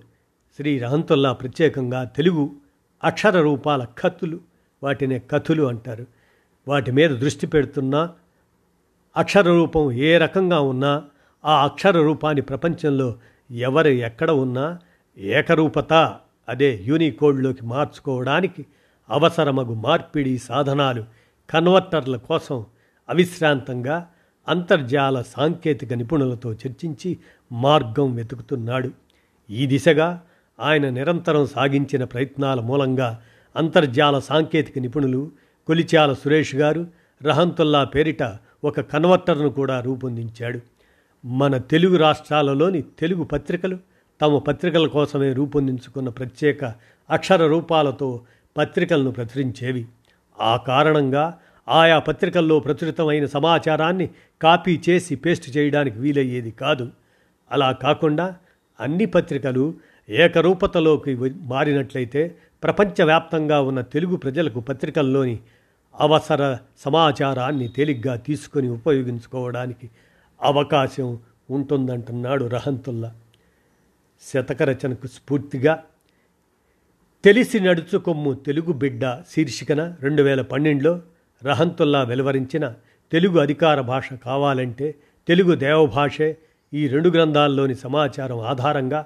శ్రీ రహంతుల్లా ప్రత్యేకంగా తెలుగు అక్షర రూపాల కత్తులు వాటినే కథులు అంటారు. వాటి మీద దృష్టి పెడుతున్నా అక్షర రూపం ఏ రకంగా ఉన్నా ఆ అక్షర రూపాన్ని ప్రపంచంలో ఎవరు ఎక్కడ ఉన్నా ఏకరూపత అదే యూనికోడ్లోకి మార్చుకోవడానికి అవసరమగు మార్పిడి సాధనాలు కన్వర్టర్ల కోసం అవిశ్రాంతంగా అంతర్జాల సాంకేతిక నిపుణులతో చర్చించి మార్గం వెతుకుతున్నాడు. ఈ దిశగా ఆయన నిరంతరం సాగించిన ప్రయత్నాల మూలంగా అంతర్జాల సాంకేతిక నిపుణులు కొలిచాల సురేష్ గారు రహంతుల్లా పేరిట ఒక కన్వర్టర్ను కూడా రూపొందించాడు. మన తెలుగు రాష్ట్రాలలోని తెలుగు పత్రికలు తమ పత్రికల కోసమే రూపొందించుకున్న ప్రత్యేక అక్షర రూపాలతో పత్రికలను ప్రచురించేవి. ఆ కారణంగా ఆయా పత్రికల్లో ప్రచురితమైన సమాచారాన్ని కాపీ చేసి పేస్ట్ చేయడానికి వీలయ్యేది కాదు. అలా కాకుండా అన్ని పత్రికలు ఏకరూపతలోకి మారినట్లయితే ప్రపంచవ్యాప్తంగా ఉన్న తెలుగు ప్రజలకు పత్రికల్లోని అవసర సమాచారాన్ని తేలిగ్గా తీసుకొని ఉపయోగించుకోవడానికి అవకాశం ఉంటుందంటున్నాడు రహంతుల్లా. శతక రచనకు స్ఫూర్తిగా తెలిసి నడుచుకొమ్ము తెలుగు బిడ్డ శీర్షికన రెండు వేల పన్నెండులో రహంతుల్లా వెలువరించిన తెలుగు అధికార భాష కావాలంటే తెలుగు దేవభాషే ఈ రెండు గ్రంథాల్లోని సమాచారం ఆధారంగా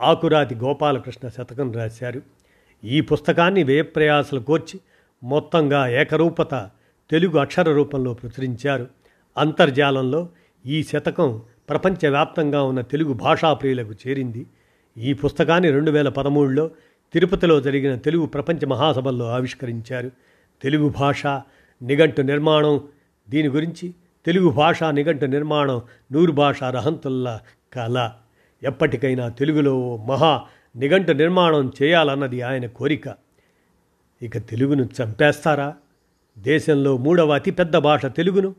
ఆకురాతి గోపాలకృష్ణ శతకం రాశారు. ఈ పుస్తకాన్ని వ్యయప్రయాసలు కోర్చి మొత్తంగా ఏకరూపత తెలుగు అక్షర రూపంలో ప్రచురించారు. అంతర్జాలంలో ఈ శతకం ప్రపంచవ్యాప్తంగా ఉన్న తెలుగు భాషా ప్రియులకు చేరింది. ఈ పుస్తకాన్ని రెండు వేల పదమూడులో తిరుపతిలో జరిగిన తెలుగు ప్రపంచ మహాసభల్లో ఆవిష్కరించారు. తెలుగు భాష నిఘంటు నిర్మాణం దీని గురించి తెలుగు భాష నిఘంటు నిర్మాణం నూరు భాష రహంతుల్లా కళ. ఎప్పటికైనా తెలుగులో మహా నిఘంటు నిర్మాణం చేయాలన్నది ఆయన కోరిక. ఇక తెలుగును చంపేస్తారా? దేశంలో మూడవ అతిపెద్ద భాష తెలుగును.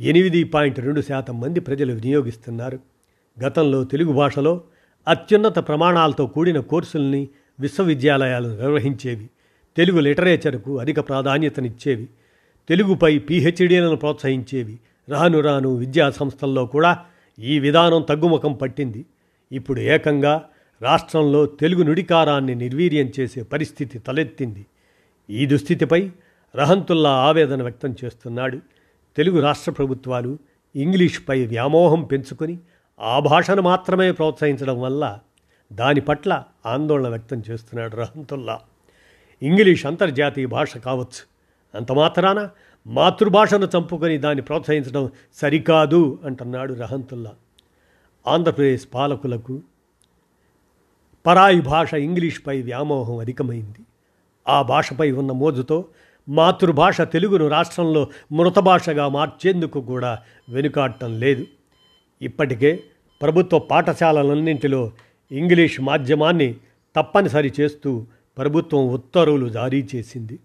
ఎనిమిది పాయింట్ రెండు శాతం మంది ప్రజలు వినియోగిస్తున్నారు. గతంలో తెలుగు భాషలో అత్యున్నత ప్రమాణాలతో కూడిన కోర్సుల్ని విశ్వవిద్యాలయాలు నిర్వహించేవి. తెలుగు లిటరేచర్కు అధిక ప్రాధాన్యతనిచ్చేవి. తెలుగుపై పీహెచ్డీలను ప్రోత్సహించేవి. రాను రాను విద్యా సంస్థల్లో కూడా ఈ విధానం తగ్గుముఖం పట్టింది. ఇప్పుడు ఏకంగా రాష్ట్రంలో తెలుగు నుడికారాన్ని నిర్వీర్యం చేసే పరిస్థితి తలెత్తింది. ఈ దుస్థితిపై రహంతుల్లా ఆవేదన వ్యక్తం చేస్తున్నాడు. తెలుగు రాష్ట్ర ప్రభుత్వాలు ఇంగ్లీష్పై వ్యామోహం పెంచుకొని ఆ భాషను మాత్రమే ప్రోత్సహించడం వల్ల దాని పట్ల ఆందోళన వ్యక్తం చేస్తున్నాడు రహంతుల్లా. ఇంగ్లీష్ అంతర్జాతీయ భాష కావచ్చు. అంత మాత్రాన మాతృభాషను చంపుకొని దాన్ని ప్రోత్సహించడం సరికాదు అంటున్నాడు రహంతుల్లా. ఆంధ్రప్రదేశ్ పాలకులకు పరాయి భాష ఇంగ్లీష్పై వ్యామోహం అధికమైంది. ఆ భాషపై ఉన్న మోజుతో మాతృభాష తెలుగును రాష్ట్రంలో మృత భాషగా మార్చేందుకు కూడా వెనుకాడటం లేదు. ఇప్పటికే ప్రభుత్వ పాఠశాలలన్నింటిలో ఇంగ్లీష్ మాధ్యమాన్ని తప్పనిసరి చేస్తూ ప్రభుత్వం ఉత్తర్వులు జారీ చేసింది.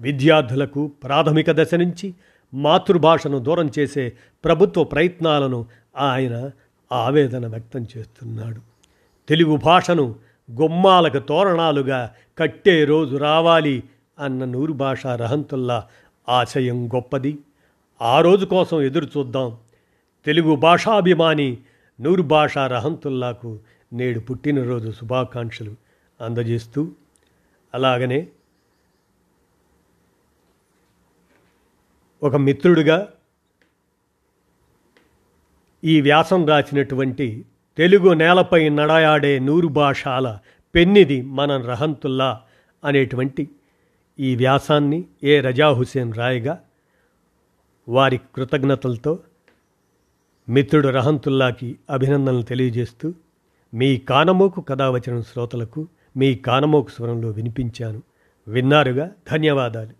విద్యార్థులకు ప్రాథమిక దశ నుంచి మాతృభాషను దూరం చేసే ప్రభుత్వ ప్రయత్నాలను ఆయన ఆవేదన వ్యక్తం చేస్తున్నాడు. తెలుగు భాషను గుమ్మాలకు తోరణాలుగా కట్టే రోజు రావాలి అన్న నూరు భాష రహంతుల్లా ఆశయం గొప్పది. ఆ రోజు కోసం ఎదురు చూద్దాం. తెలుగు భాషాభిమాని నూరు భాష రహంతుల్లాకు నేడు పుట్టినరోజు శుభాకాంక్షలు అందజేస్తూ అలాగనే ఒక మిత్రుడిగా ఈ వ్యాసం రాసినటువంటి తెలుగు నేలపై నడయాడే నూరు భాషాల పెన్నిది మన రహంతుల్లా అనేటువంటి ఈ వ్యాసాన్ని ఏ రజా హుసేన్ రాయగా వారి కృతజ్ఞతలతో మిత్రుడు రహంతుల్లాకి అభినందనలు తెలియజేస్తూ మీ కానమోకు కథావచనం శ్రోతలకు మీ కానమోకు స్వరంలో వినిపించాను. విన్నారుగా? ధన్యవాదాలు.